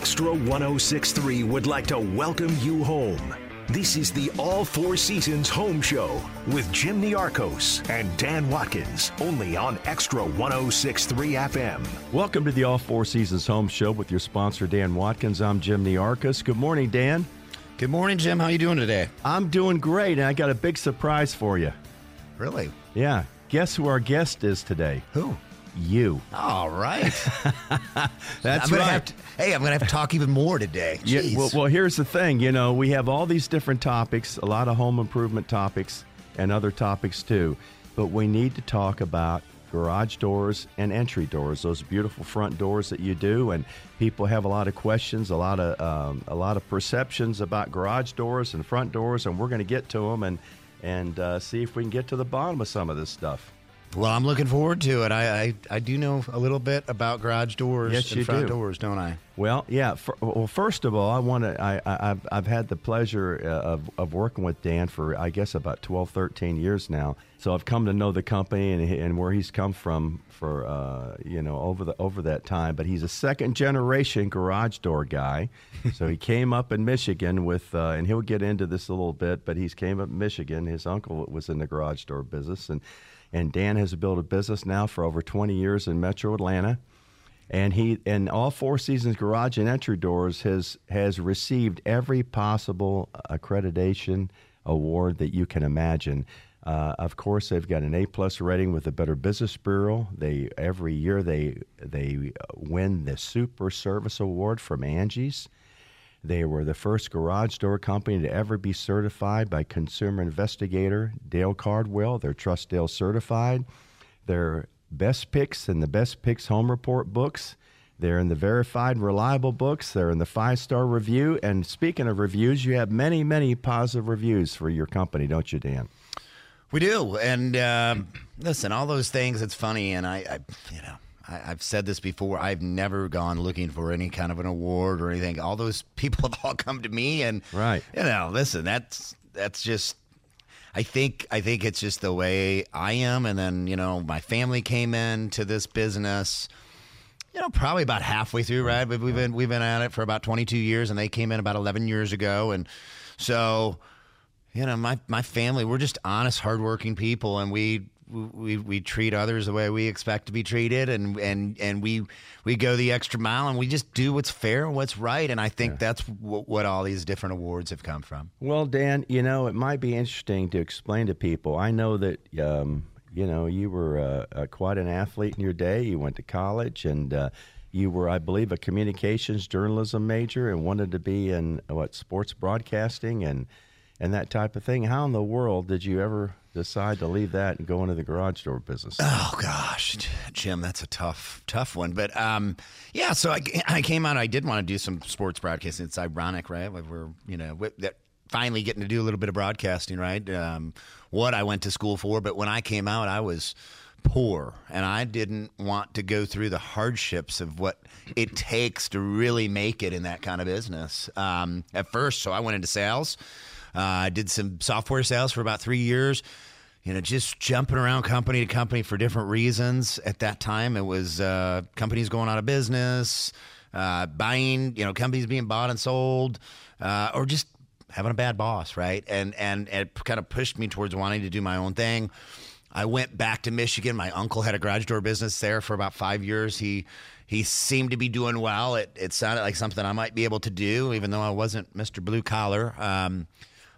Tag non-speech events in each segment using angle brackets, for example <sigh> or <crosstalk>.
Extra 1063 would like to welcome you home. This is the All Four Seasons Home Show with Jim Niarchos and Dan Watkins, only on Extra 1063 FM. Welcome to the All Four Seasons Home Show with your sponsor, Dan Watkins. I'm Jim Niarchos. Good morning, Dan. Good morning, Jim. How you doing today? I'm doing great, and I got a big surprise for you. Really? Yeah. Guess who our guest is today? Who? You. All right. <laughs> That's I'm gonna right. have to- hey, I'm going to have to talk even more today. Yeah, well, well, here's the thing. You know, we have all these different topics, a lot of home improvement topics, and other topics too. But we need to talk about garage doors and entry doors, those beautiful front doors that you do. And people have a lot of questions, a lot of um, a lot of perceptions about garage doors and front doors, and we're going to get to them and and uh, see if we can get to the bottom of some of this stuff. Well, I'm looking forward to it. I, I I do know a little bit about garage doors Yes, and you front do. doors, don't I? Well, yeah. For, well, first of all, I want to. I, I, I've, I've had the pleasure uh, of, of working with Dan for I guess about 12, 13 years now. So I've come to know the company and, and where he's come from for uh, you know over the over that time. But he's a second generation garage door guy. <laughs> so he came up in Michigan with, uh, and he'll get into this a little bit. But he's came up in Michigan. His uncle was in the garage door business, and and Dan has built a business now for over 20 years in Metro Atlanta. And he and all four seasons garage and entry doors has has received every possible accreditation award that you can imagine. Uh, of course they've got an a plus rating with the better business bureau. They every year they they win the super service award from angie's they were the first garage door company to ever be certified by consumer investigator dale cardwell they're trustdale certified they're best picks in the best picks home report books. They're in the verified reliable books. They're in the five star review. And speaking of reviews, you have many, many positive reviews for your company, don't you, Dan? We do. And um, listen, all those things. It's funny, and I, I you know. I- I've said this before. I've never gone looking for any kind of an award or anything. All those <laughs> people have all come to me, and Right. you know, listen, that's that's just. I think I think it's just the way I am, and then you know, my family came in to this business. You know, probably about halfway through, right? We've we've been we've been at it for about 22 years, and they came in about 11 years ago, and so you know, my my family, we're just honest, hardworking people, and we we we treat others the way we expect to be treated, and and and we we go the extra mile, and we just do what's fair and what's right, and I think that's w- what all these different awards have come from. Well, Dan, you know, it might be interesting to explain to people. I know that, um, you know, you were uh, uh, quite an athlete in your day. You went to college and uh, you were, I believe, a communications journalism major and wanted to be in, what, sports broadcasting and, and that type of thing. How in the world did you ever decide to leave that and go into the garage door business? Oh gosh, Jim, that's a tough, tough one. But um, yeah, so I, I came out. I did want to do some sports broadcasting. It's ironic, right? We're you know that finally getting to do a little bit of broadcasting, right? Um, what I went to school for, but when I came out, I was poor, and I didn't want to go through the hardships of what it takes to really make it in that kind of business. Um, at first, so I went into sales. Uh, I did some software sales for about three years you know, just jumping around company to company for different reasons. At that time, it was uh, companies going out of business, uh, buying, you know, companies being bought and sold, uh, or just having a bad boss, right? And and it kind of pushed me towards wanting to do my own thing. I went back to Michigan. My uncle had a garage door business there for about five years. He he seemed to be doing well. It it sounded like something I might be able to do, even though I wasn't Mr. Blue Collar. Um,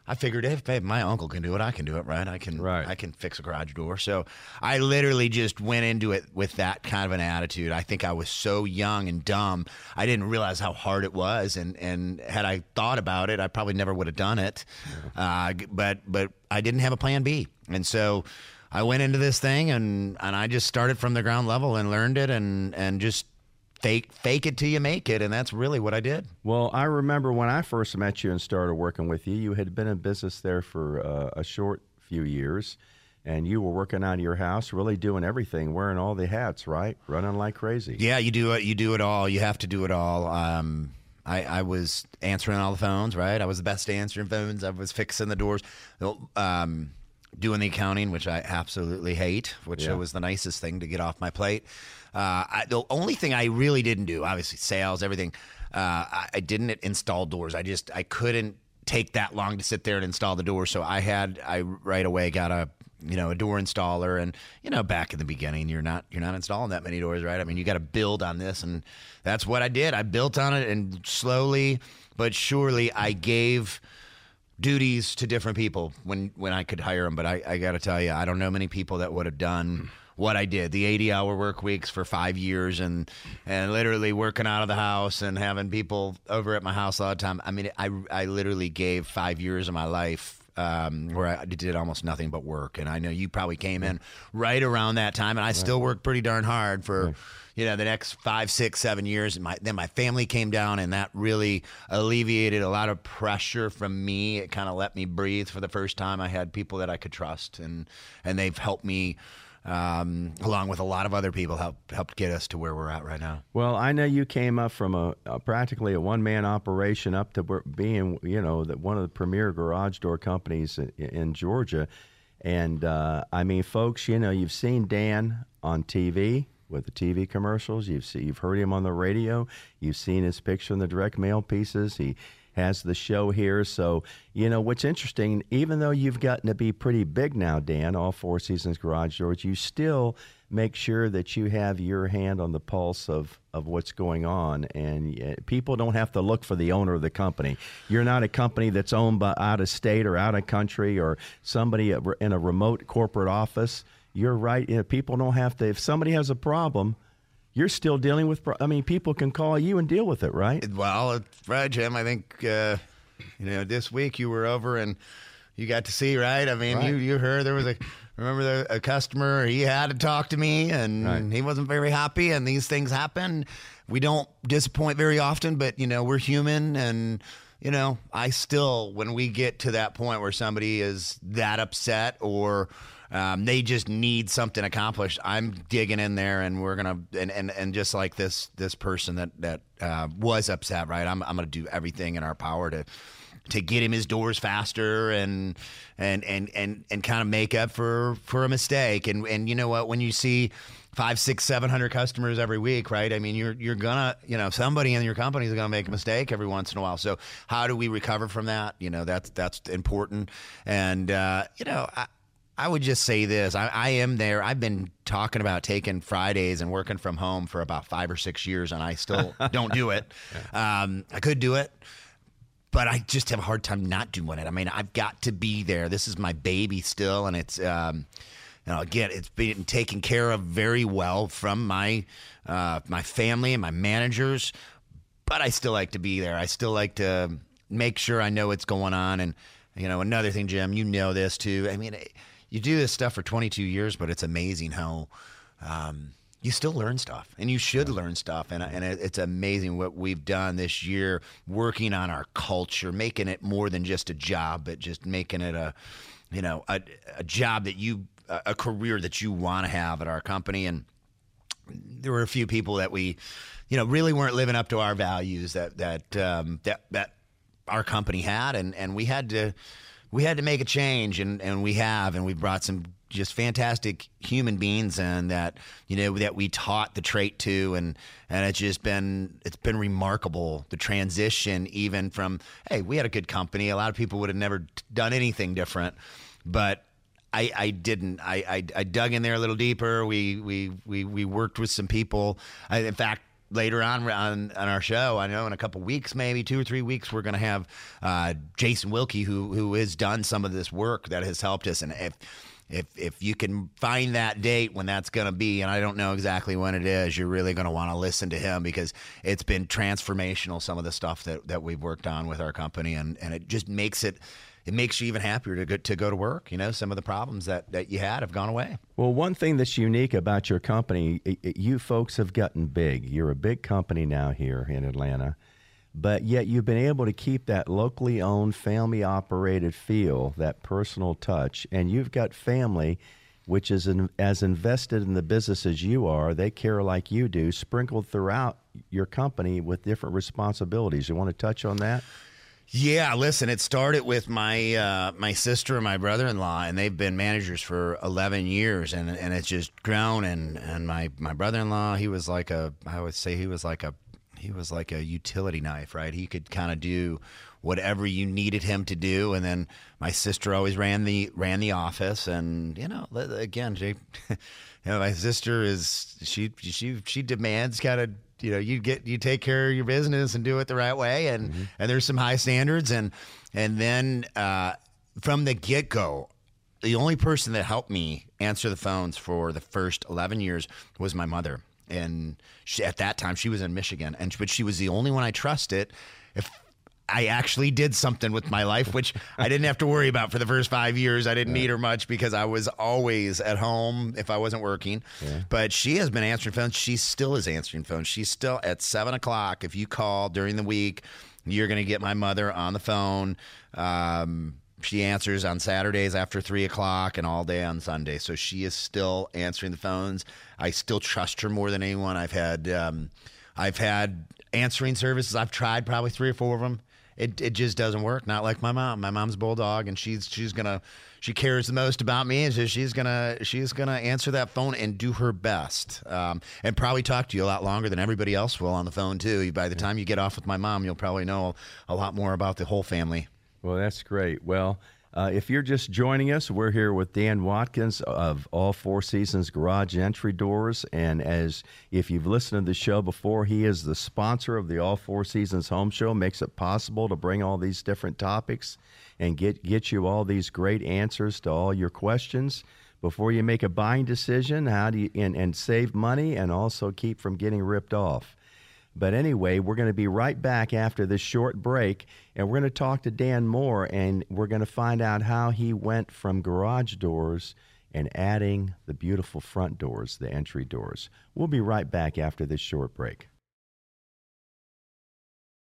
I figured if hey, my uncle can do it, I can do it, right? I can Right. I can fix a garage door. So I literally just went into it with that kind of an attitude. I think I was so young and dumb. I didn't realize how hard it was, and and had I thought about it, I probably never would have done it. Uh, but but I didn't have a plan B, and so. I went into this thing and, and I just started from the ground level and learned it and, and just fake fake it till you make it, and that's really what I did. Well, I remember when I first met you and started working with you. You had been in business there for uh, a short few years, and you were working out of your house, really doing everything, wearing all the hats, right? Running like crazy. Yeah, you do it. You do it all. You have to do it all. Um, I, I was answering all the phones, right? I was the best answering phones. I was fixing the doors, um, doing the accounting, which I absolutely hate, which Yeah. was the nicest thing to get off my plate. Uh, I, the only thing I really didn't do, obviously sales, everything, uh, I, I didn't install doors. I just I couldn't take that long to sit there and install the door. So I had I right away got a you know a door installer. And you know back in the beginning you're not you're not installing that many doors right? I mean you got to build on this. And that's what i did. I built on it and slowly but surely i gave duties to different people when when i could hire them but i, I got to tell you i don't know many people that would have done what i did the 80 hour work weeks for five years and and literally working out of the house and having people over at my house all the time i mean i, I literally gave five years of my life um, where I did almost nothing but work. And I know you probably came in right around that time, and I still worked pretty darn hard for, you know, the next five, six, seven years. And my, then my family came down, and that really alleviated a lot of pressure from me. It kind of let me breathe for the first time. I had people that I could trust, and and they've helped me. Um, along with a lot of other people, help helped get us to where we're at right now. Well, I know you came up from a, a practically a one man operation up to being, you know, that one of the premier garage door companies in, in Georgia. And uh, I mean, folks, you know, you've seen Dan on TV with the TV commercials. You've seen, you've heard him on the radio. You've seen his picture in the direct mail pieces. He has the show here. So, you know, what's interesting, even though you've gotten to be pretty big now, Dan, all four seasons Garage Doors, you still make sure that you have your hand on the pulse of, of what's going on. And uh, people don't have to look for the owner of the company. You're not a company that's owned by out of state or out of country or somebody in a remote corporate office. You're right. You know, people don't have to, if somebody has a problem, you're still dealing with. I mean, people can call you and deal with it, right? Well, it's right, Jim. I think uh, you know this week you were over and you got to see, right? I mean, you you heard there was a remember the, a customer he had to talk to me and Right. he wasn't very happy, and these things happen. We don't disappoint very often, but you know we're human and. You know, I still, when we get to that point where somebody is that upset or um, they just need something accomplished, I'm digging in there, and we're gonna and and, and just like this this person that that uh, was upset, right? I'm I'm gonna do everything in our power to to get him his doors faster and and and and and kind of make up for for a mistake. And and you know what? When you see five, six, seven hundred customers every week, right? I mean, you're you're gonna you know somebody in your company is gonna make a mistake every once in a while. So how do we recover from that? You know, that's that's important. And uh, you know. I, I would just say this. I, I am there. I've been talking about taking Fridays and working from home for about five or six years, and I still <laughs> don't do it. Um, I could do it, but I just have a hard time not doing it. I mean, I've got to be there. This is my baby still, and it's um, you know, again, it's been taken care of very well from my uh, my family and my managers. But I still like to be there. I still like to make sure I know what's going on. And you know, another thing, Jim, you know this too. I mean, you do this stuff for 22 years, but it's amazing how. Um, you still learn stuff and you should learn stuff and, and it's amazing what we've done this year working on our culture making it more than just a job but just making it a you know a, a job that you a a career that you want to have at our company and there were a few people that we you know really weren't living up to our values that that um, that that our company had and and we had to we had to make a change and and we have and we brought some just fantastic human beings and that you know that we taught the trait to and and it's just been it's been remarkable the transition even from hey we had a good company a lot of people would have never done anything different but I, I didn't. I, I I dug in there a little deeper. We we we we worked with some people. I, in fact, later on on on our show, I know in a couple weeks, maybe two or three weeks, we're going to have uh, Jason Wilkie, who who has done some of this work that has helped us. And if if if you can find that date when that's going to be, and I don't know exactly when it is, you're really going to want to listen to him because it's been transformational. Some of the stuff that that we've worked on with our company, and and it just makes it it makes you even happier to go, to go to work. You know, some of the problems that, that you had have gone away. Well, one thing that's unique about your company, you folks have gotten big. You're a big company now here in Atlanta, but yet you've been able to keep that locally owned, family operated feel, that personal touch, and you've got family which is in, as invested in the business as you are. They care like you do, sprinkled throughout your company with different responsibilities. You want to touch on that? Yeah, listen, it started with my uh, my sister and my brother in law, and they've been managers for eleven years, and and it's just grown. And and my my brother in law, he was like a I would say he was like a he was like a utility knife, right? He could kind of do whatever you needed him to do. And then my sister always ran the ran the office, and you know, again, she, <laughs> you know, my sister is she she she demands kind of you know you get you take care of your business and do it the right way. And mm-hmm. and there's some high standards. And and then uh, from the get go the only person that helped me answer the phones for the first 11 years was my mother. And she, at that time she was in Michigan. And but she was the only one I trusted. If I actually did something with my life, which I didn't have to worry about for the first five years. I didn't yeah. need her much because I was always at home if I wasn't working. Yeah. But she has been answering phones. She still is answering phones. She's still at seven o'clock. If you call during the week, you're going to get my mother on the phone. Um, she answers on Saturdays after three o'clock and all day on Sunday. So she is still answering the phones. I still trust her more than anyone. I've had. Um, I've had answering services. I've tried probably three or four of them it, it just doesn't work. Not like my mom. My mom's bulldog, and she's she's gonna she cares the most about me, and so she's gonna she's gonna answer that phone and do her best, um, and probably talk to you a lot longer than everybody else will on the phone too. By the time you get off with my mom, you'll probably know a lot more about the whole family. Well, that's great. Well. Uh, if you're just joining us, we're here with Dan Watkins of All Four Seasons Garage Entry Doors. And as if you've listened to the show before, he is the sponsor of the All Four Seasons Home Show, makes it possible to bring all these different topics and get, get you all these great answers to all your questions before you make a buying decision, how do you, and, and save money and also keep from getting ripped off. But anyway, we're going to be right back after this short break, and we're going to talk to Dan more, and we're going to find out how he went from garage doors and adding the beautiful front doors, the entry doors. We'll be right back after this short break.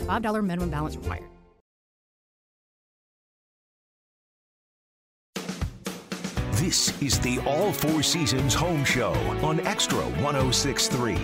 a $5 minimum balance required. This is the All Four Seasons Home Show on Extra 1063.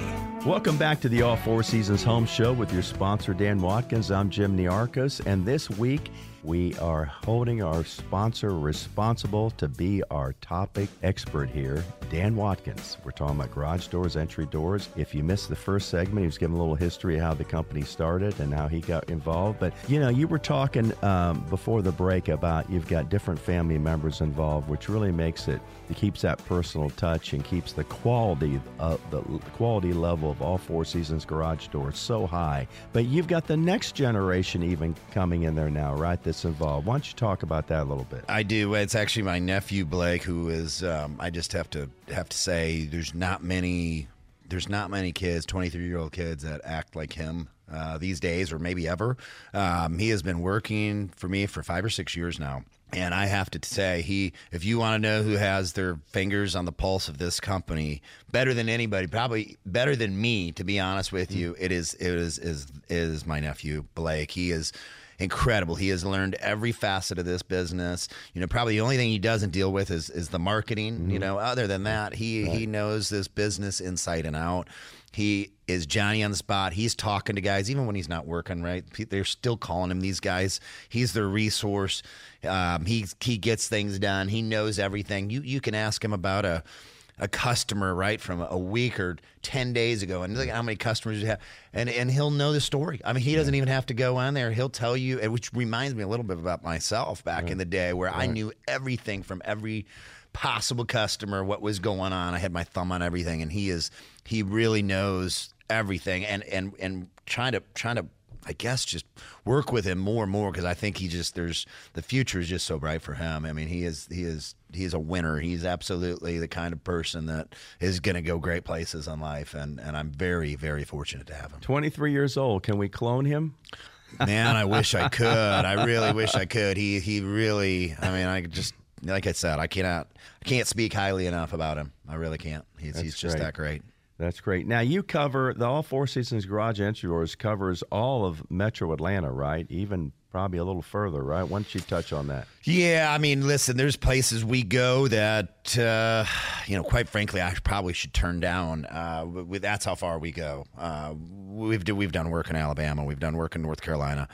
Welcome back to the All Four Seasons Home Show with your sponsor, Dan Watkins. I'm Jim Niarchos, and this week we are holding our sponsor responsible to be our topic expert here, Dan Watkins. We're talking about garage doors, entry doors. If you missed the first segment, he was giving a little history of how the company started and how he got involved. But you know, you were talking um, before the break about you've got different family members involved, which really makes it it keeps that personal touch and keeps the quality of the quality level of all four seasons garage doors so high. But you've got the next generation even coming in there now, right? that's involved. Why don't you talk about that a little bit? I do. It's actually my nephew Blake, who is. Um, I just have to have to say, there's not many. There's not many kids, 23 year old kids, that act like him uh, these days, or maybe ever. Um, he has been working for me for five or six years now. And I have to say, he, if you want to know who has their fingers on the pulse of this company better than anybody, probably better than me, to be honest with mm-hmm. you, it is, it is, is, is my nephew Blake. He is, incredible. He has learned every facet of this business. You know, probably the only thing he doesn't deal with is is the marketing. Mm-hmm. You know, other than that, he right. he knows this business inside and out. He is Johnny on the spot. He's talking to guys even when he's not working. Right, they're still calling him these guys. He's their resource. Um, he he gets things done. He knows everything. You you can ask him about a a customer right from a week or 10 days ago and look at how many customers you have and and he'll know the story i mean he doesn't even have to go on there he'll tell you which reminds me a little bit about myself back right. in the day where right. i knew everything from every possible customer what was going on i had my thumb on everything and he is he really knows everything and and and trying to trying to I guess just work with him more and more because I think he just there's the future is just so bright for him. I mean, he is he is he's a winner. He's absolutely the kind of person that is going to go great places in life, and and I'm very very fortunate to have him. 23 years old. Can we clone him? Man, I wish I <laughs> could. I really wish I could. He he really. I mean, I just like I said, I cannot I can't speak highly enough about him. I really can't. He's he's just great. that great. That's great. Now you cover the All Four Seasons Garage Entry Doors covers all of Metro Atlanta, right? Even probably a little further, right? Why don't you touch on that? Yeah, I mean, listen, there's places we go that, uh, you know, quite frankly, I probably should turn down. Uh, that's how far we go. Uh, we've do, we've done work in Alabama, we've done work in North Carolina,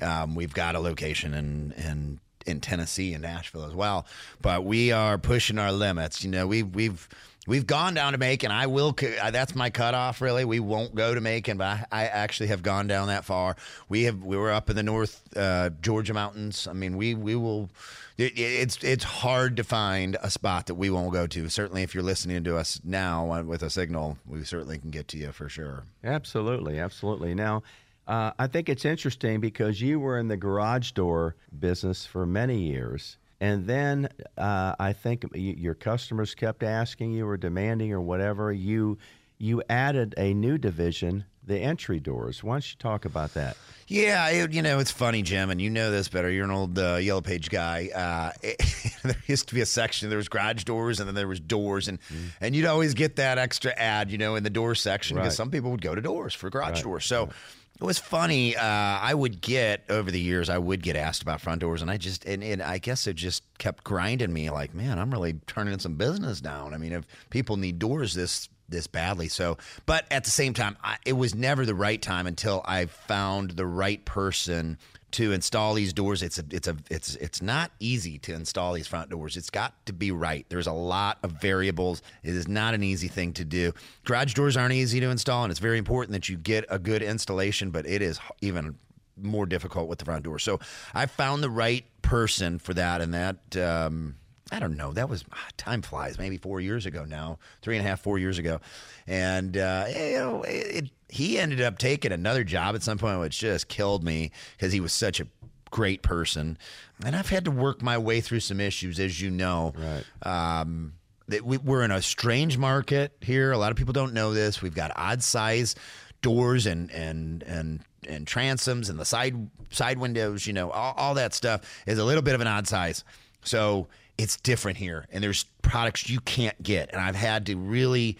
um, we've got a location in in in Tennessee and Nashville as well. But we are pushing our limits. You know, we've we've We've gone down to Macon. I will. Uh, that's my cutoff. Really, we won't go to Macon, but I, I actually have gone down that far. We have. We were up in the North uh, Georgia mountains. I mean, we we will. It, it's it's hard to find a spot that we won't go to. Certainly, if you're listening to us now with a signal, we certainly can get to you for sure. Absolutely, absolutely. Now. Uh, I think it's interesting because you were in the garage door business for many years, and then uh, I think your customers kept asking you or demanding or whatever. You you added a new division, the entry doors. Why don't you talk about that? Yeah, it, you know it's funny, Jim, and you know this better. You're an old uh, Yellow Page guy. Uh, it, <laughs> there used to be a section. There was garage doors, and then there was doors, and mm. and you'd always get that extra ad, you know, in the door section because some people would go to doors for garage right. doors. So. Right it was funny. Uh, I would get over the years, I would get asked about front doors, and I just and, and, I guess it just kept grinding me. Like, man, I'm really turning some business down. I mean, if people need doors this this badly, so but at the same time, I, it was never the right time until I found the right person to install these doors. It's a, it's a, it's, it's not easy to install these front doors. It's got to be right. There's a lot of variables. It is not an easy thing to do. Garage doors aren't easy to install, and it's very important that you get a good installation. But it is even more difficult with the front door. So I found the right person for that, and that. Um, I don't know. That was ah, time flies. Maybe four years ago now, three and a half, four years ago, and uh, you know, it, he ended up taking another job at some point, which just killed me because he was such a great person, and I've had to work my way through some issues, as you know. Right. Um, that we, we're in a strange market here. A lot of people don't know this. We've got odd size doors and and and and transoms and the side side windows. You know, all, all that stuff is a little bit of an odd size. So it's different here, and there's products you can't get, and I've had to really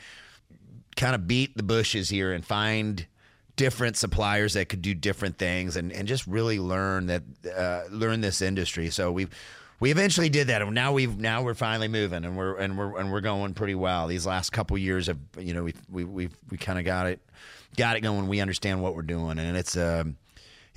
kind of beat the bushes here and find different suppliers that could do different things, and and just really learn that uh, learn this industry. So we've we eventually did that, and now we've now we're finally moving, and we're and we're and we're going pretty well. These last couple years have you know we we we we kind of got it got it going. We understand what we're doing, and it's um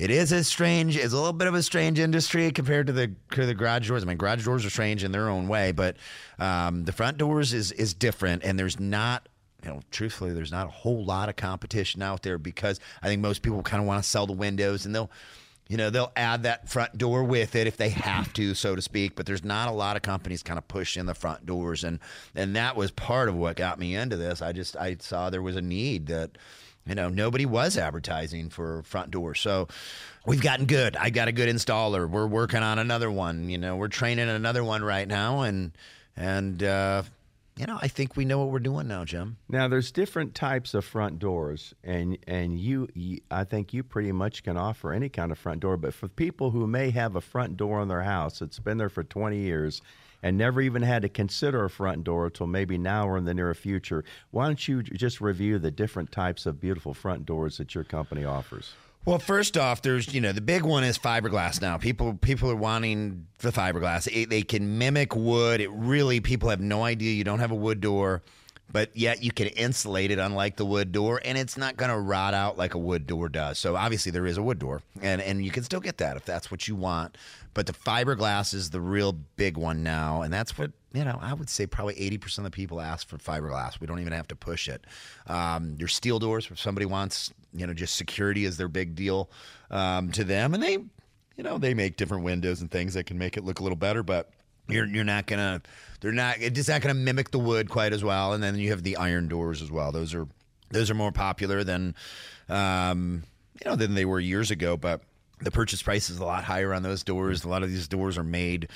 it is a strange, it's a little bit of a strange industry compared to the to the garage doors. I mean, garage doors are strange in their own way, but um, the front doors is is different, and there's not. You know, truthfully, there's not a whole lot of competition out there because I think most people kind of want to sell the windows and they'll, you know, they'll add that front door with it if they have to, so to speak. But there's not a lot of companies kind of pushing the front doors, and and that was part of what got me into this. I just I saw there was a need that you know, nobody was advertising for front doors. So we've gotten good. I got a good installer. We're working on another one. You know, we're training another one right now, and and uh, you know, I think we know what we're doing now, Jim. Now, there's different types of front doors, and and you, you, I think you pretty much can offer any kind of front door. But for people who may have a front door on their house that's been there for 20 years and never even had to consider a front door until maybe now or in the near future. Why don't you just review the different types of beautiful front doors that your company offers? Well, first off, there's you know the big one is fiberglass now. People people are wanting the fiberglass. It, they can mimic wood. It really people have no idea you don't have a wood door, but yet you can insulate it unlike the wood door, and it's not going to rot out like a wood door does. So obviously there is a wood door, and and you can still get that if that's what you want. But the fiberglass is the real big one now, and that's what you know. I would say probably eighty percent of the people ask for fiberglass. We don't even have to push it. Um, your steel doors if somebody wants you know, just security is their big deal um, to them, and they, you know, they make different windows and things that can make it look a little better, but you're you're not gonna, they're not, it's not gonna mimic the wood quite as well. And then you have the iron doors as well. Those are those are more popular than, um, you know, than they were years ago, but the purchase price is a lot higher on those doors. A lot of these doors are made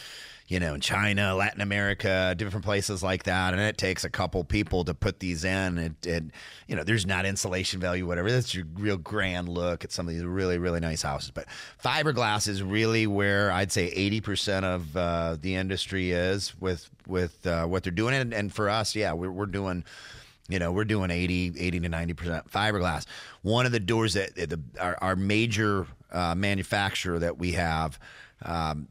you know, in China, Latin America, different places like that. And it takes a couple people to put these in. And, you know, there's not insulation value, whatever. That's your real grand look at some of these really, really nice houses. But fiberglass is really where I'd say 80% of uh, the industry is with with uh, what they're doing. And, and for us, yeah, we're, we're doing you know we're doing 80 80 to 90 percent fiberglass one of the doors that the, our, our major uh, manufacturer that we have um,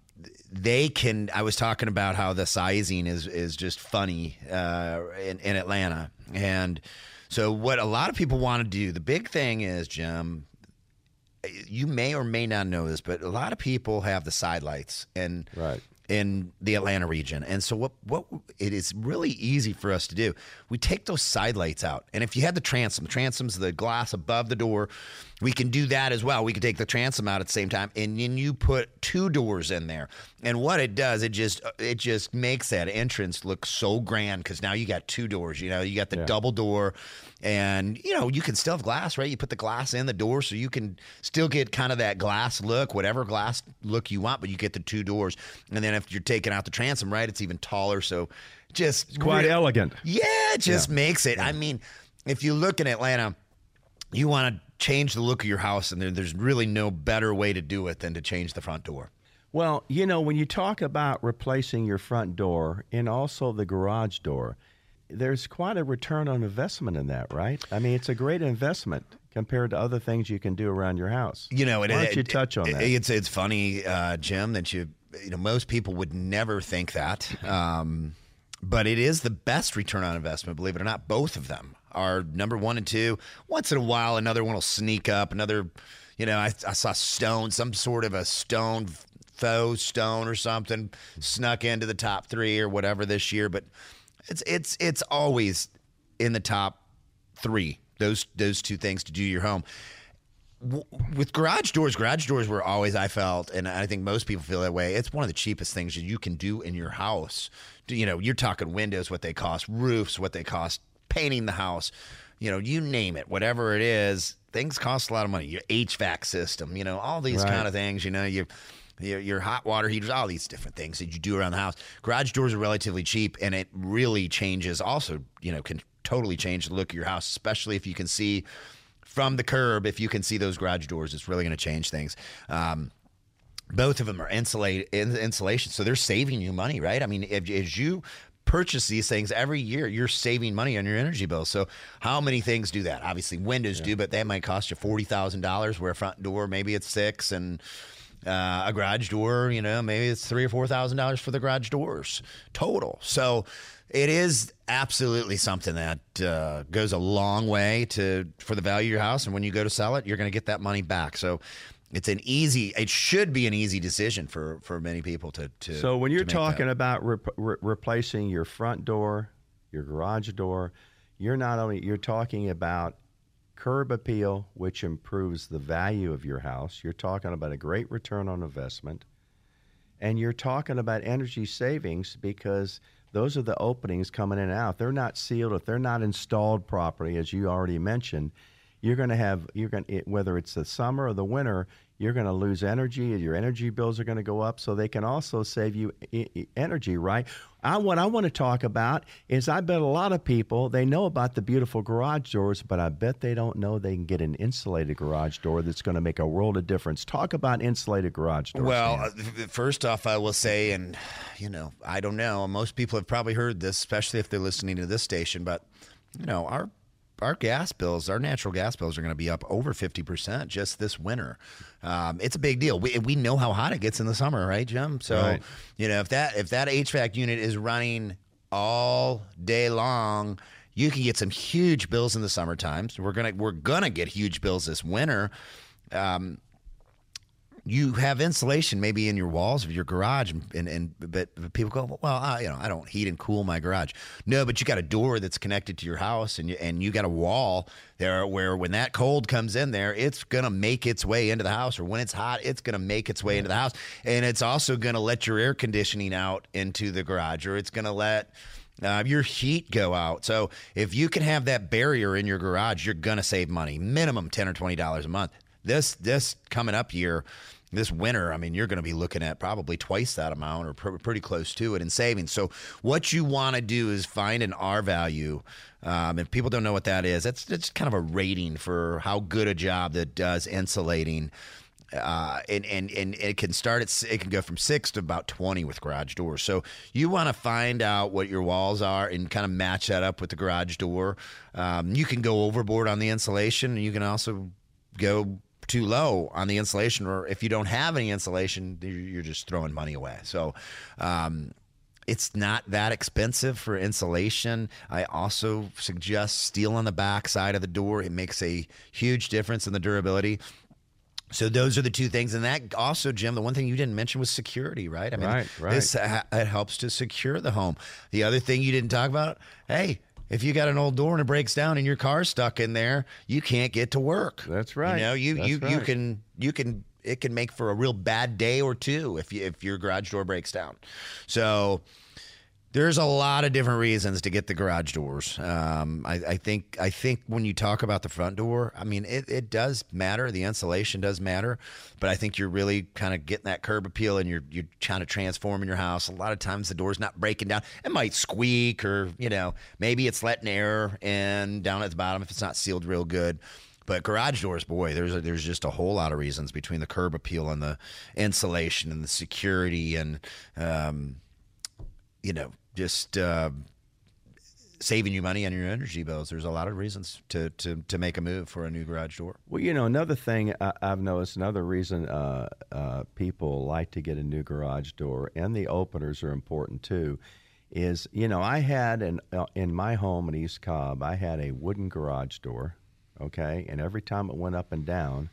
they can. I was talking about how the sizing is is just funny uh, in, in Atlanta, and so what a lot of people want to do. The big thing is, Jim. You may or may not know this, but a lot of people have the side lights, and right in the Atlanta region. And so what what it is really easy for us to do. We take those side lights out. And if you had the transom, the transom's the glass above the door, we can do that as well. We can take the transom out at the same time and then you put two doors in there. And what it does, it just uh, it just makes that entrance look so grand cuz now you got two doors, you know, you got the yeah. double door and you know, you can still have glass, right? You put the glass in the door so you can still get kind of that glass look, whatever glass look you want, but you get the two doors. And then if you're taking out the transom, right, it's even taller, so just it's quite elegant. Yeah, it just yeah. makes it. I mean, if you look in Atlanta, you want to change the look of your house, and there, there's really no better way to do it than to change the front door. Well, you know, when you talk about replacing your front door and also the garage door, there's quite a return on investment in that, right? I mean, it's a great investment compared to other things you can do around your house. You know, why don't it, you touch on it, that? It's it's funny, uh, Jim, that you you know most people would never think that. Um, but it is the best return on investment, believe it or not. Both of them are number one and two. Once in a while, another one will sneak up. Another, you know, I, I saw stone, some sort of a stone, faux stone or something, snuck into the top three or whatever this year. But it's it's it's always in the top three. Those those two things to do your home with garage doors, garage doors were always I felt, and I think most people feel that way. It's one of the cheapest things that you can do in your house. You know, you're talking windows, what they cost, roofs, what they cost, painting the house. You know, you name it, whatever it is, things cost a lot of money. Your HVAC system, you know, all these right. kind of things. You know, you your, your, hot water heaters, all these different things that you do around the house. Garage doors are relatively cheap, and it really changes. Also, you know, can totally change the look of your house, especially if you can see from the curb, if you can see those garage doors, it's really going to change things. Um, both of them are insulate insulation, so they're saving you money, right? I mean, if, as you purchase these things every year, you're saving money on your energy bill. So, how many things do that? Obviously, windows yeah. do, but that might cost you forty thousand dollars. Where a front door, maybe it's six, and uh, a garage door, you know, maybe it's three or four thousand dollars for the garage doors total. So it is absolutely something that uh, goes a long way to for the value of your house. And when you go to sell it, you're going to get that money back. So it's an easy. It should be an easy decision for for many people to. to so when you're talking that. about re- re- replacing your front door, your garage door, you're not only you're talking about curb appeal, which improves the value of your house. You're talking about a great return on investment, and you're talking about energy savings because those are the openings coming in and out. They're not sealed. If they're not installed properly, as you already mentioned, you're going to have you're going whether it's the summer or the winter, you're going to lose energy. Your energy bills are going to go up. So they can also save you energy, right? I, what I want to talk about is I bet a lot of people they know about the beautiful garage doors, but I bet they don't know they can get an insulated garage door that's going to make a world of difference. Talk about insulated garage doors. Well, uh, first off, I will say, and you know, I don't know. Most people have probably heard this, especially if they're listening to this station, but you know, our our gas bills, our natural gas bills are going to be up over 50% just this winter. Um, it's a big deal. We, we know how hot it gets in the summer, right, Jim? So, Right. you know, if that if that HVAC unit is running all day long, you can get some huge bills in the summer times. We're gonna we're gonna get huge bills this winter. Um, you have insulation maybe in your walls of your garage, and, and but, but people go, well, I, you know, I don't heat and cool my garage. No, but you got a door that's connected to your house, and you, and you got a wall there where when that cold comes in there, it's gonna make its way into the house, or when it's hot, it's gonna make its way into the house, and it's also gonna let your air conditioning out into the garage, or it's gonna let uh, your heat go out. So if you can have that barrier in your garage, you're gonna save money, minimum ten or twenty dollars a month. This this coming up year, this winter, I mean, you're going to be looking at probably twice that amount or pr- pretty close to it in savings. So what you want to do is find an R value. Um, if people don't know what that is, that's that's kind of a rating for how good a job that does insulating uh, and, and and it can start at it can go from six to about twenty with garage doors. So you want to find out what your walls are and kind of match that up with the garage door. Um, you can go overboard on the insulation, and you can also go too low on the insulation. Or if you don't have any insulation, you're just throwing money away. So. Um, it's not that expensive for insulation. I also suggest steel on the back side of the door. It makes a huge difference in the durability. So those are the two things, and that also, Jim. The one thing you didn't mention was security, right? I mean, Right, right. this it helps to secure the home. The other thing you didn't talk about, hey, if you got an old door and it breaks down and your car's stuck in there, you can't get to work. That's right. You know, you That's you you can you can it can make for a real bad day or two if you if your garage door breaks down. So there's a lot of different reasons to get the garage doors. Um, I, I think I think when you talk about the front door, I mean it, it does matter. The insulation does matter, but I think you're really kind of getting that curb appeal and you're you're trying to transform in your house. A lot of times the door's not breaking down. It might squeak or you know maybe it's letting air in down at the bottom if it's not sealed real good. But garage doors, boy, there's a, there's just a whole lot of reasons between the curb appeal and the insulation and the security and um, you know, just uh, saving you money on your energy bills. There's a lot of reasons to, to, to make a move for a new garage door. Well, you know, another thing I, I've noticed, another reason uh, uh, people like to get a new garage door, and the openers are important too, is you know I had an uh, in my home in East Cobb, I had a wooden garage door, okay, and every time it went up and down,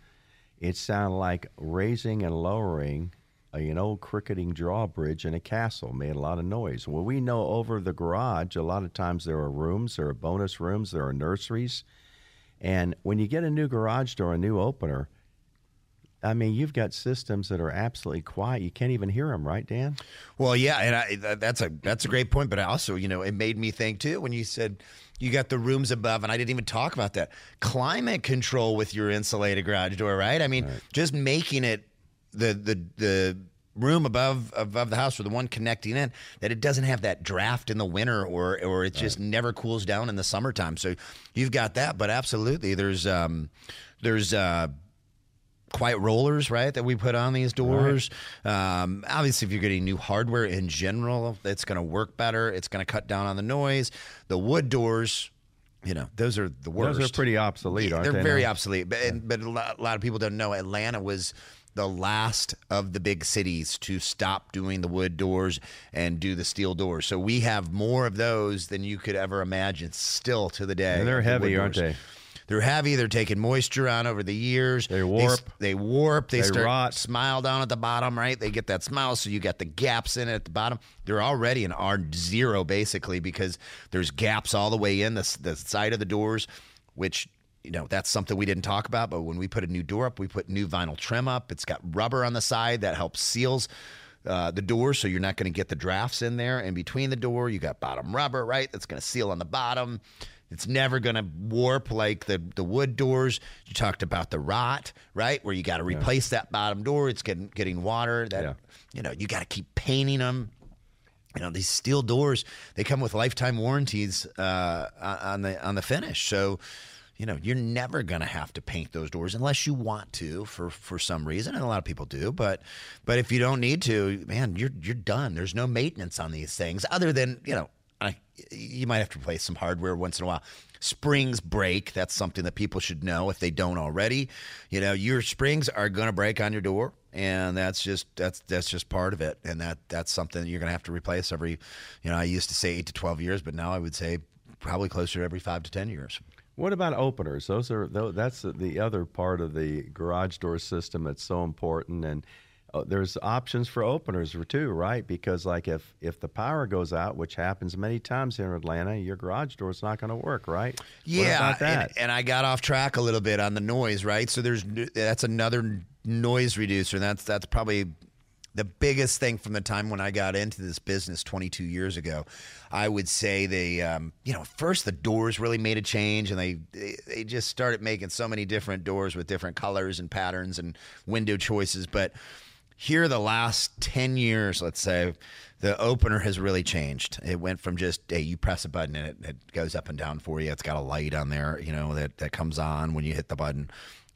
it sounded like raising and lowering a, an old cricketing drawbridge in a castle. Made a lot of noise. Well, we know over the garage, a lot of times there are rooms, there are bonus rooms, there are nurseries. And when you get a new garage door, a new opener, I mean, you've got systems that are absolutely quiet. You can't even hear them, right, Dan? Well, yeah, and I, that's a that's a great point. But I also, you know, it made me think too when you said you got the rooms above, and I didn't even talk about that climate control with your insulated garage door, right? I mean, just making it the the the room above above the house or the one connecting in that it doesn't have that draft in the winter or or it just never cools down in the summertime. So you've got that, but absolutely, there's um there's uh quiet rollers, right, that we put on these doors. Um, obviously, if you're getting new hardware in general, it's going to work better. It's going to cut down on the noise. The wood doors, you know, those are the worst. Those are pretty obsolete, aren't They're they? very now? obsolete. But, and, but a lot, a lot of people don't know Atlanta was the last of the big cities to stop doing the wood doors and do the steel doors. So we have more of those than you could ever imagine still to the day. And they're of the heavy, aren't doors. they? They're heavy. They're taking moisture on over the years. They warp. They, warp. They, They start rot. smile down at the bottom, right? They get that smile, so you got the gaps in it at the bottom. They're already an R zero basically because there's gaps all the way in the, the side of the doors, which you know that's something we didn't talk about. But when we put a new door up, we put new vinyl trim up. It's got rubber on the side that helps seals. Uh, the door, so you're not going to get the drafts in there. And between the door, you got bottom rubber, right? That's going to seal on the bottom. It's never going to warp like the, the wood doors. You talked about the rot, right? Where you got to replace that bottom door. It's getting getting water. That Yeah. you know you got to keep painting them. You know these steel doors. They come with lifetime warranties uh, on the on the finish. So you know you're never going to have to paint those doors unless you want to for for some reason, and a lot of people do. But but if you don't need to, man, you're you're done. There's no maintenance on these things other than you know I, you might have to replace some hardware once in a while. springs break, that's something that people should know if they don't already. You know, your springs are going to break on your door and that's just that's that's just part of it and that that's something you're going to have to replace every you know i used to say 8 to 12 years but now i would say probably closer to every 5 to 10 years what about openers those are that's the other part of the garage door system that's so important and uh, there's options for openers too, right? Because like if if the power goes out, which happens many times here in Atlanta, your garage door is not going to work, right? Yeah, and, and, I got off track a little bit on the noise, right? So there's that's another noise reducer. That's that's probably the biggest thing from the time when I got into this business 22 years ago. I would say they, um, you know, first the doors really made a change, and they, they they just started making so many different doors with different colors and patterns and window choices, but here the last 10 years let's say the opener has really changed. It went from just hey you press a button and it, it, goes up and down for you. It's got a light on there you know that, that comes on when you hit the button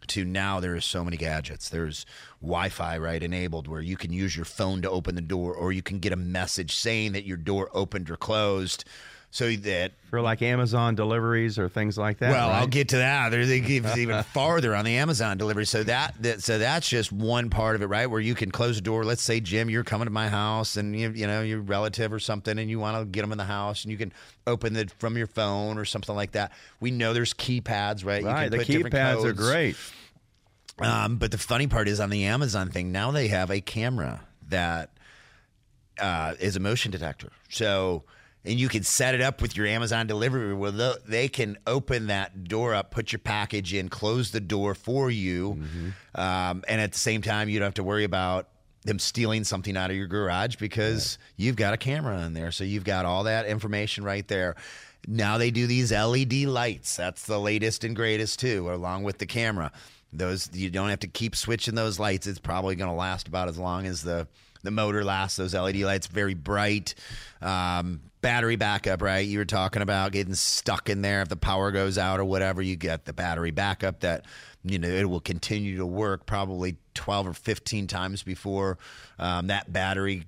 to now there's so many gadgets. There's wi-fi right enabled where you can use your phone to open the door or you can get a message saying that your door opened or closed so that for like Amazon deliveries or things like that. Well, right? I'll get to that. There's even <laughs> farther on the Amazon delivery. So that, that so that's just one part of it, right? Where you can close the door. Let's say Jim, you're coming to my house, and you you know your relative or something, and you want to get them in the house, and you can open it from your phone or something like that. We know there's keypads, right? Right. the keypads are great. Um, but the funny part is on the Amazon thing now they have a camera that uh, is a motion detector. So and you can set it up with your Amazon delivery where they can open that door up, put your package in, close the door for you, mm-hmm. um, and at the same time, you don't have to worry about them stealing something out of your garage because right. you've got a camera in there, so you've got all that information right there. Now they do these LED lights. That's the latest and greatest too, along with the camera. Those you don't have to keep switching those lights. It's probably going to last about as long as the the motor lasts. Those LED lights very bright. Um, battery backup, right? You were talking about getting stuck in there if the power goes out or whatever. You get the battery backup that you know it will continue to work probably 12 or 15 times before um, that battery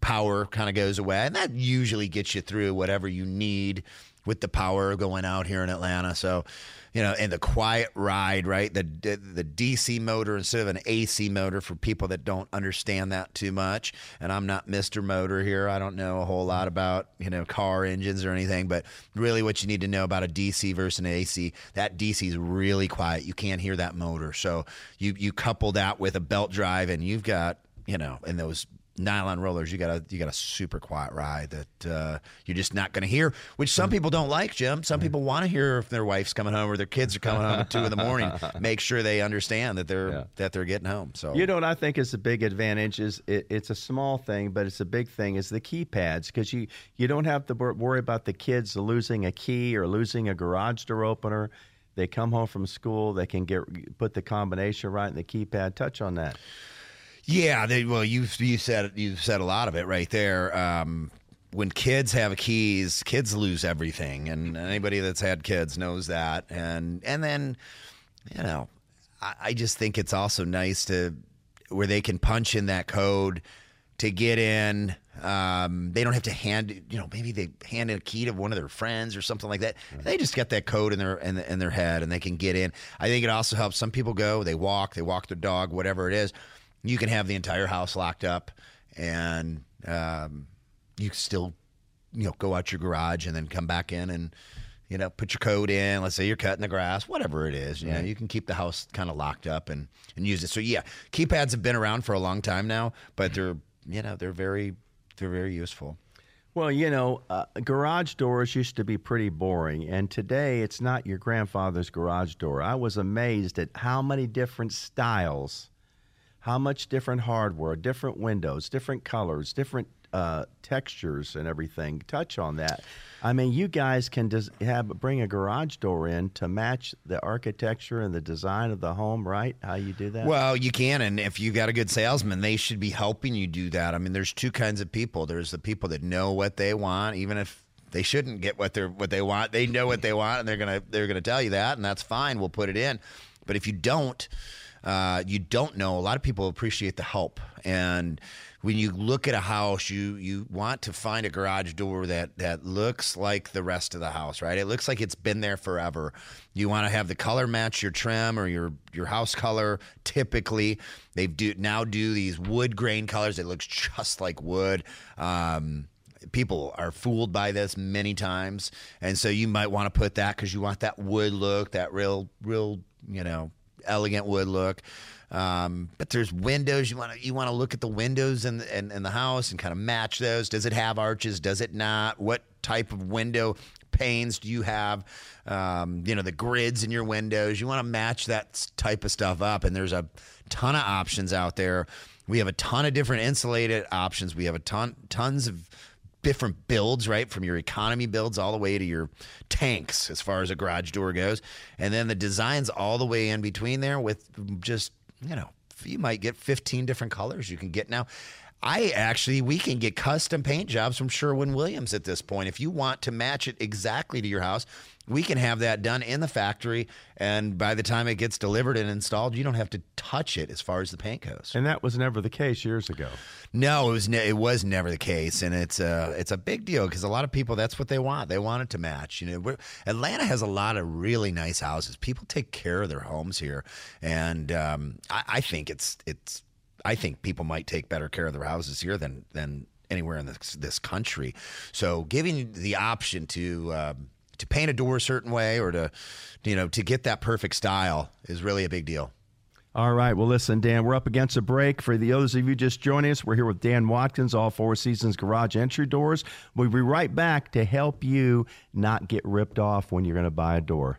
power kind of goes away, and that usually gets you through whatever you need with the power going out here in Atlanta. So you know, and the quiet ride, right? The the DC motor instead of an AC motor for people that don't understand that too much. And I'm not Mr. Motor here. I don't know a whole lot mm-hmm. about, you know, car engines or anything, but really what you need to know about a DC versus an AC, that DC is really quiet. You can't hear that motor. So you you couple that with a belt drive and you've got, you know, and those nylon rollers, you got a you got a super quiet ride that uh, you're just not going to hear, which some people don't like, Jim. Some people want to hear if their wife's coming home or their kids are coming home at two in the morning. <laughs> Make sure they understand that they're yeah. that they're getting home. So you know what I think is a big advantage is it, it's a small thing, but it's a big thing is the keypads because you you don't have to worry about the kids losing a key or losing a garage door opener. They come home from school, they can get put the combination right in the keypad. Touch on that. Yeah, they, well, you you said you said a lot of it right there. Um, when kids have keys, kids lose everything, and anybody that's had kids knows that. And and then, you know, I, I just think it's also nice to where they can punch in that code to get in. Um, they don't have to hand, you know, maybe they hand in a key to one of their friends or something like that. Right. They just get that code in their in, in their head and they can get in. I think it also helps. Some people go, they walk, they walk their dog, whatever it is you can have the entire house locked up and um, you still you know go out your garage and then come back in and you know put your code in. Let's say you're cutting the grass whatever it is you know you can keep the house kind of locked up and and use it. So yeah keypads have been around for a long time now but they're you know they're very they're very useful. Well, you know, uh, garage doors used to be pretty boring, and today it's not your grandfather's garage door. I was amazed at how many different styles how much different hardware, different windows, different colors, different uh, textures, and everything. Touch on that. I mean, you guys can just have bring a garage door in to match the architecture and the design of the home, right? How you do that? Well, you can, and if you got a good salesman, they should be helping you do that. I mean, there's two kinds of people. There's the people that know what they want, even if they shouldn't get what they're what they want. They know what they want, and they're gonna they're gonna tell you that, and that's fine. We'll put it in. But if you don't, uh, you don't know. A lot of people appreciate the help, and when you look at a house, you you want to find a garage door that that looks like the rest of the house, right? It looks like it's been there forever. You want to have the color match your trim or your your house color. Typically, they do now do these wood grain colors It looks just like wood. Um, people are fooled by this many times, and so you might want to put that because you want that wood look, that real real you know elegant wood look. Um, but there's windows. You want to you want to look at the windows in the, in, in the house and kind of match those. Does it have arches? Does it not? What type of window panes do you have? Um, you know the grids in your windows. You want to match that type of stuff up. And there's a ton of options out there. We have a ton of different insulated options. We have a ton tons of different builds, right? From your economy builds all the way to your tanks as far as a garage door goes. And then the designs all the way in between there with just you know, you might get 15 different colors you can get now. I actually, we can get custom paint jobs from Sherwin Williams at this point. If you want to match it exactly to your house, we can have that done in the factory. And by the time it gets delivered and installed, you don't have to touch it as far as the paint goes. And that was never the case years ago. No, it was ne- it was never the case, and it's a it's a big deal because a lot of people that's what they want. They want it to match. You know, Atlanta has a lot of really nice houses. People take care of their homes here, and um, I, I think it's it's I think people might take better care of their houses here than than anywhere in this this country. So giving the option to um, to paint a door a certain way or to you know to get that perfect style is really a big deal. All right. Well, listen, Dan, we're up against a break. For the others of you just joining us, we're here with Dan Watkins, All Four Seasons Garage Entry Doors. We'll be right back to help you not get ripped off when you're going to buy a door.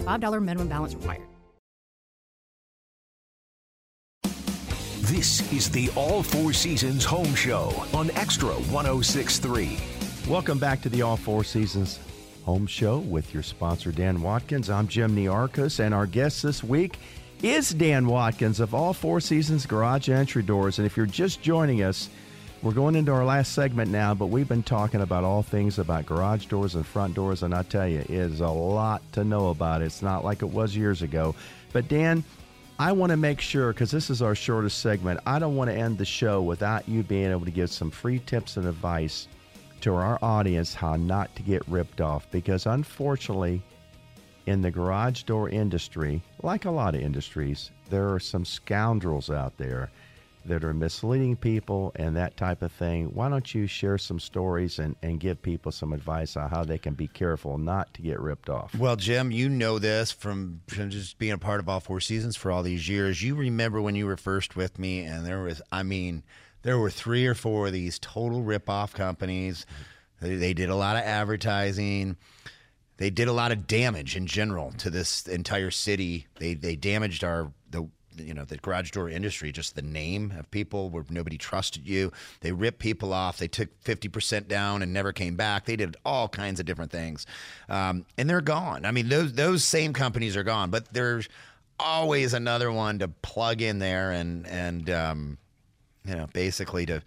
$5 minimum balance required. This is the All Four Seasons Home Show on Extra 1063. Welcome back to the All Four Seasons Home Show with your sponsor, Dan Watkins. I'm Jim Nearchos, and our guest this week is Dan Watkins of All Four Seasons Garage Entry Doors. And if you're just joining us, we're going into our last segment now, but we've been talking about all things about garage doors and front doors, and I tell you, it is a lot to know about. It's not like it was years ago. But Dan, I want to make sure, because this is our shortest segment, I don't want to end the show without you being able to give some free tips and advice to our audience how not to get ripped off. Because unfortunately, in the garage door industry, like a lot of industries, there are some scoundrels out there that are misleading people and that type of thing. Why don't you share some stories and, and give people some advice on how they can be careful not to get ripped off? Well, Jim, you know this from, from just being a part of all four seasons for all these years. You remember when you were first with me, and there was, I mean, there were three or four of these total rip-off companies. They, they did a lot of advertising. They did a lot of damage in general to this entire city. They they damaged our you know the garage door industry just the name of people where nobody trusted you. They ripped people off. They took 50% down and never came back. They did all kinds of different things. Um, and they're gone. I mean those those same companies are gone but there's always another one to plug in there and and um, you know basically to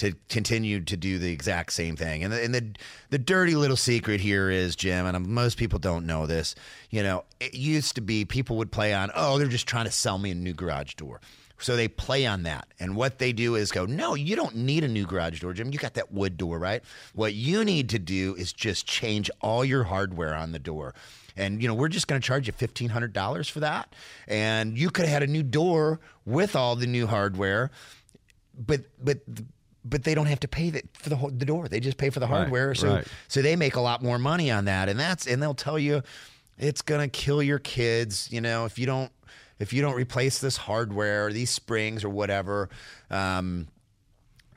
to continue to do the exact same thing. And the, and the the dirty little secret here is Jim, and most people don't know this. You know, it used to be people would play on, oh, they're just trying to sell me a new garage door. So they play on that. And what they do is go, no, you don't need a new garage door, Jim. You got that wood door, right? What you need to do is just change all your hardware on the door and you know we're just going to charge you fifteen hundred dollars for that, and you could have had a new door with all the new hardware, but but but they don't have to pay the, for the, the door. They just pay for the hardware. so right. so they make a lot more money on that, and that's and they'll tell you it's gonna kill your kids. You know if you don't if you don't replace this hardware, or these springs or whatever. Um,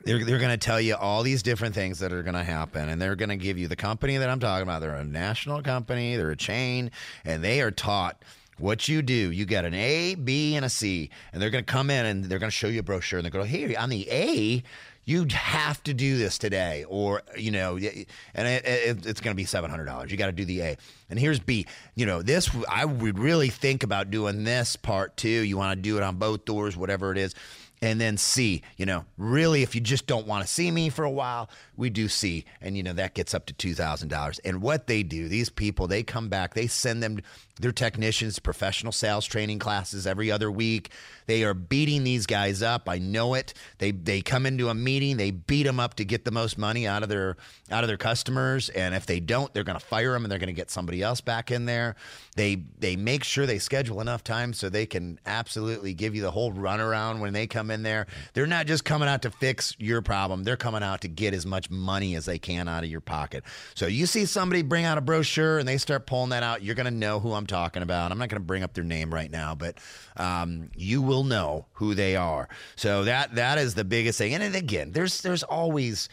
they're, they're going to tell you all these different things that are going to happen and they're going to give you the company that i'm talking about they're a national company they're a chain and they are taught what you do you get an a b and a c and they're going to come in and they're going to show you a brochure and they're going to go, hey on the a you have to do this today or you know and it, it, it's going to be $700 you got to do the a and here's b you know this i would really think about doing this part too you want to do it on both doors whatever it is and then C, you know, really, if you just don't want to see me for a while, we do C. And, you know, that gets up to $2,000. And what they do, these people, they come back, they send them their technicians professional sales training classes every other week. They are beating these guys up. I know it. They they come into a meeting, they beat them up to get the most money out of their out of their customers, and if they don't, they're going to fire them and they're going to get somebody else back in there. They they make sure they schedule enough time so they can absolutely give you the whole runaround when they come in there. They're not just coming out to fix your problem. They're coming out to get as much money as they can out of your pocket. So you see somebody bring out a brochure and they start pulling that out, you're going to know who I'm talking about. I'm not going to bring up their name right now, but um, you will know who they are. So that that is the biggest thing. And again, there's there's always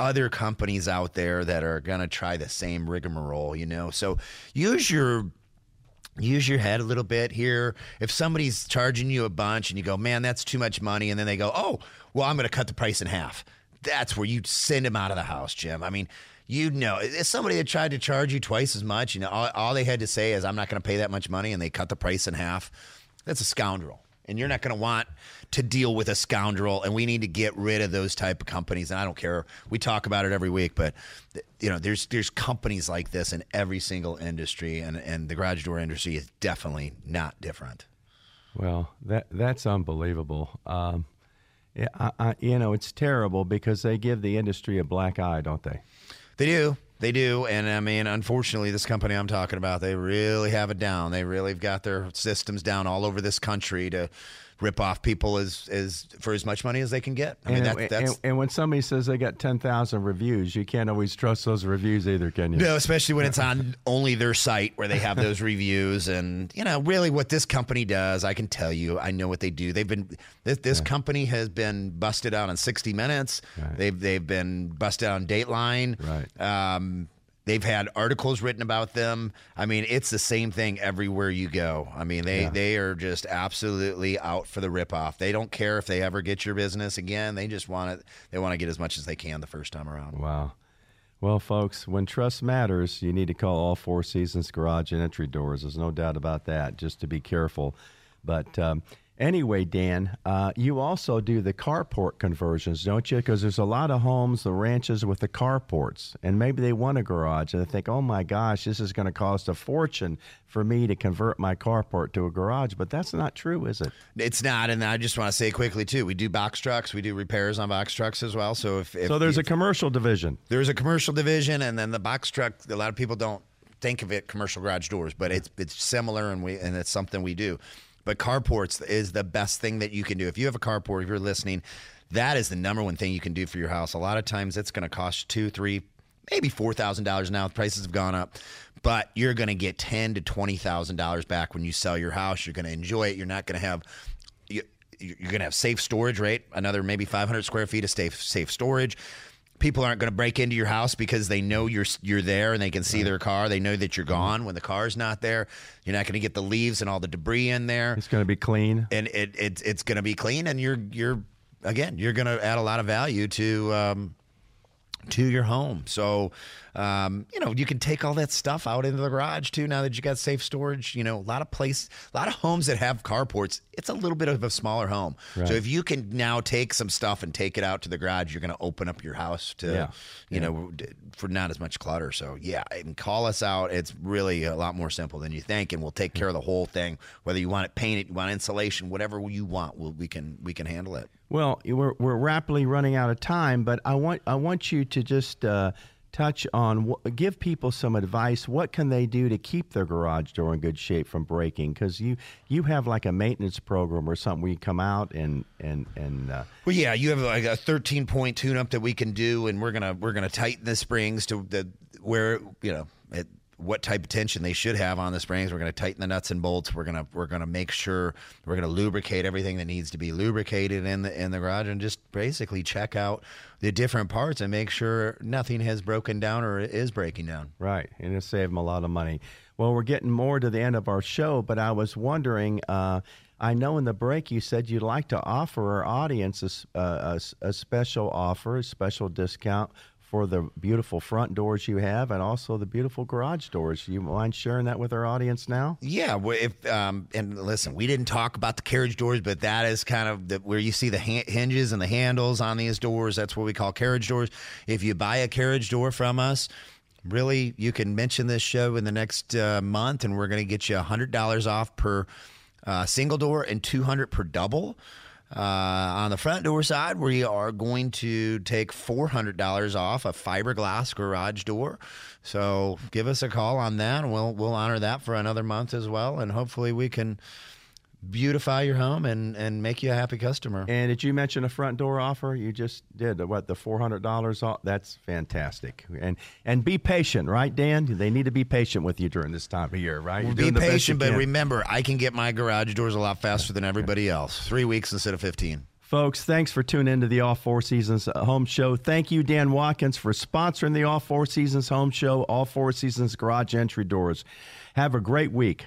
other companies out there that are going to try the same rigmarole, you know. So use your use your head a little bit here. If somebody's charging you a bunch and you go, "Man, that's too much money." And then they go, "Oh, well, I'm going to cut the price in half." That's where you send them out of the house, Jim. I mean, you know, it's somebody that tried to charge you twice as much, you know, all, all they had to say is, I'm not going to pay that much money, and they cut the price in half. That's a scoundrel. And you're not going to want to deal with a scoundrel, and we need to get rid of those type of companies. And I don't care. We talk about it every week, but you know, there's there's companies like this in every single industry, and and the garage door industry is definitely not different. Well, that that's unbelievable. Um, yeah, I, I, you know, it's terrible because they give the industry a black eye, don't they? They do. They do. And I mean, unfortunately, this company I'm talking about, they really have it down. They really have got their systems down all over this country to rip off people as, as for as much money as they can get. I mean, and, that, that's. And, and, when somebody says they got 10,000 reviews, you can't always trust those reviews either, can you? No, especially when it's on only their site where they have those <laughs> reviews. And, you know, really what this company does, I can tell you, I know what they do. They've been, this, this yeah. company has been busted out on 60 Minutes. Right. They've, they've been busted out on Dateline. Right. Um, They've had articles written about them. I mean, it's the same thing everywhere you go. I mean, they, yeah. they are just absolutely out for the ripoff. They don't care if they ever get your business again. They just want it. They want to get as much as they can the first time around. Wow. Well, folks, when trust matters, you need to call all Four Seasons Garage and Entry Doors. There's no doubt about that. Just to be careful. But um, Anyway, Dan, uh, you also do the carport conversions, don't you? Because there's a lot of homes, the ranches with the carports, and maybe they want a garage, and they think, "Oh my gosh, this is going to cost a fortune for me to convert my carport to a garage." But that's not true, is it? It's not, and I just want to say quickly too, we do box trucks, we do repairs on box trucks as well. So if, if so, there's if, a commercial division. There's a commercial division, and then the box truck. A lot of people don't think of it commercial garage doors, but it's it's similar, and we and it's something we do. But carports is the best thing that you can do. If you have a carport, if you're listening, that is the number one thing you can do for your house. A lot of times it's going to cost two, three, maybe four thousand dollars now. Prices have gone up, but you're going to get ten to twenty thousand dollars back when you sell your house. You're going to enjoy it. You're not going to have you, are going to have safe storage, right? Another maybe 500 square feet of safe safe storage people aren't going to break into your house because they know you're you're there and they can see right. their car. They know that you're mm-hmm. gone when the car's not there. You're not going to get the leaves and all the debris in there. It's going to be clean, and it, it it's going to be clean, and you're you're again you're going to add a lot of value to um, to your home. So, um, you know, you can take all that stuff out into the garage too. Now that you got safe storage, you know, a lot of place, a lot of homes that have carports, it's a little bit of a smaller home. Right. So if you can now take some stuff and take it out to the garage, you're going to open up your house to, yeah. you yeah. know, for not as much clutter. So yeah, and call us out. It's really a lot more simple than you think, and we'll take care of the whole thing. Whether you want it painted, you want insulation, whatever you want, we'll, we can we can handle it. Well, we're, we're rapidly running out of time, but I want I want you to just uh, touch on give people some advice. What can they do to keep their garage door in good shape from breaking? Because you you have like a maintenance program or something where you come out and and and. Uh, well, yeah, you have like a 13 point tune up that we can do, and we're gonna we're gonna tighten the springs to the where you know it what type of tension they should have on the springs. We're going to tighten the nuts and bolts. We're going to we're going to make sure we're going to lubricate everything that needs to be lubricated in the in the garage and just basically check out the different parts and make sure nothing has broken down or is breaking down. Right, and it'll save them a lot of money. Well, we're getting more to the end of our show, but I was wondering. Uh, I know in the break you said you'd like to offer our audience a, a, a special offer, a special discount for the beautiful front doors you have and also the beautiful garage doors. You mind sharing that with our audience now? Yeah. If um, and listen, we didn't talk about the carriage doors, but that is kind of the, where you see the hinges and the handles on these doors. That's what we call carriage doors. If you buy a carriage door from us, really, you can mention this show in the next uh, month, and we're going to get you hundred dollars off per uh, single door and two hundred per double. Uh, on the front door side, we are going to take $400 off a fiberglass garage door. So give us a call on that, and we'll we'll honor that for another month as well, and hopefully we can beautify your home and, and make you a happy customer. And did you mention a front door offer? You just did what the four hundred dollars off. That's fantastic. And and be patient, right, Dan? They need to be patient with you during this time of year, right? Well, be patient, but remember, I can get my garage doors a lot faster than everybody else. Three weeks instead of fifteen. Folks, thanks for tuning into the All Four Seasons uh, Home Show. Thank you, Dan Watkins, for sponsoring the All Four Seasons Home Show, All Four Seasons Garage Entry Doors. Have a great week.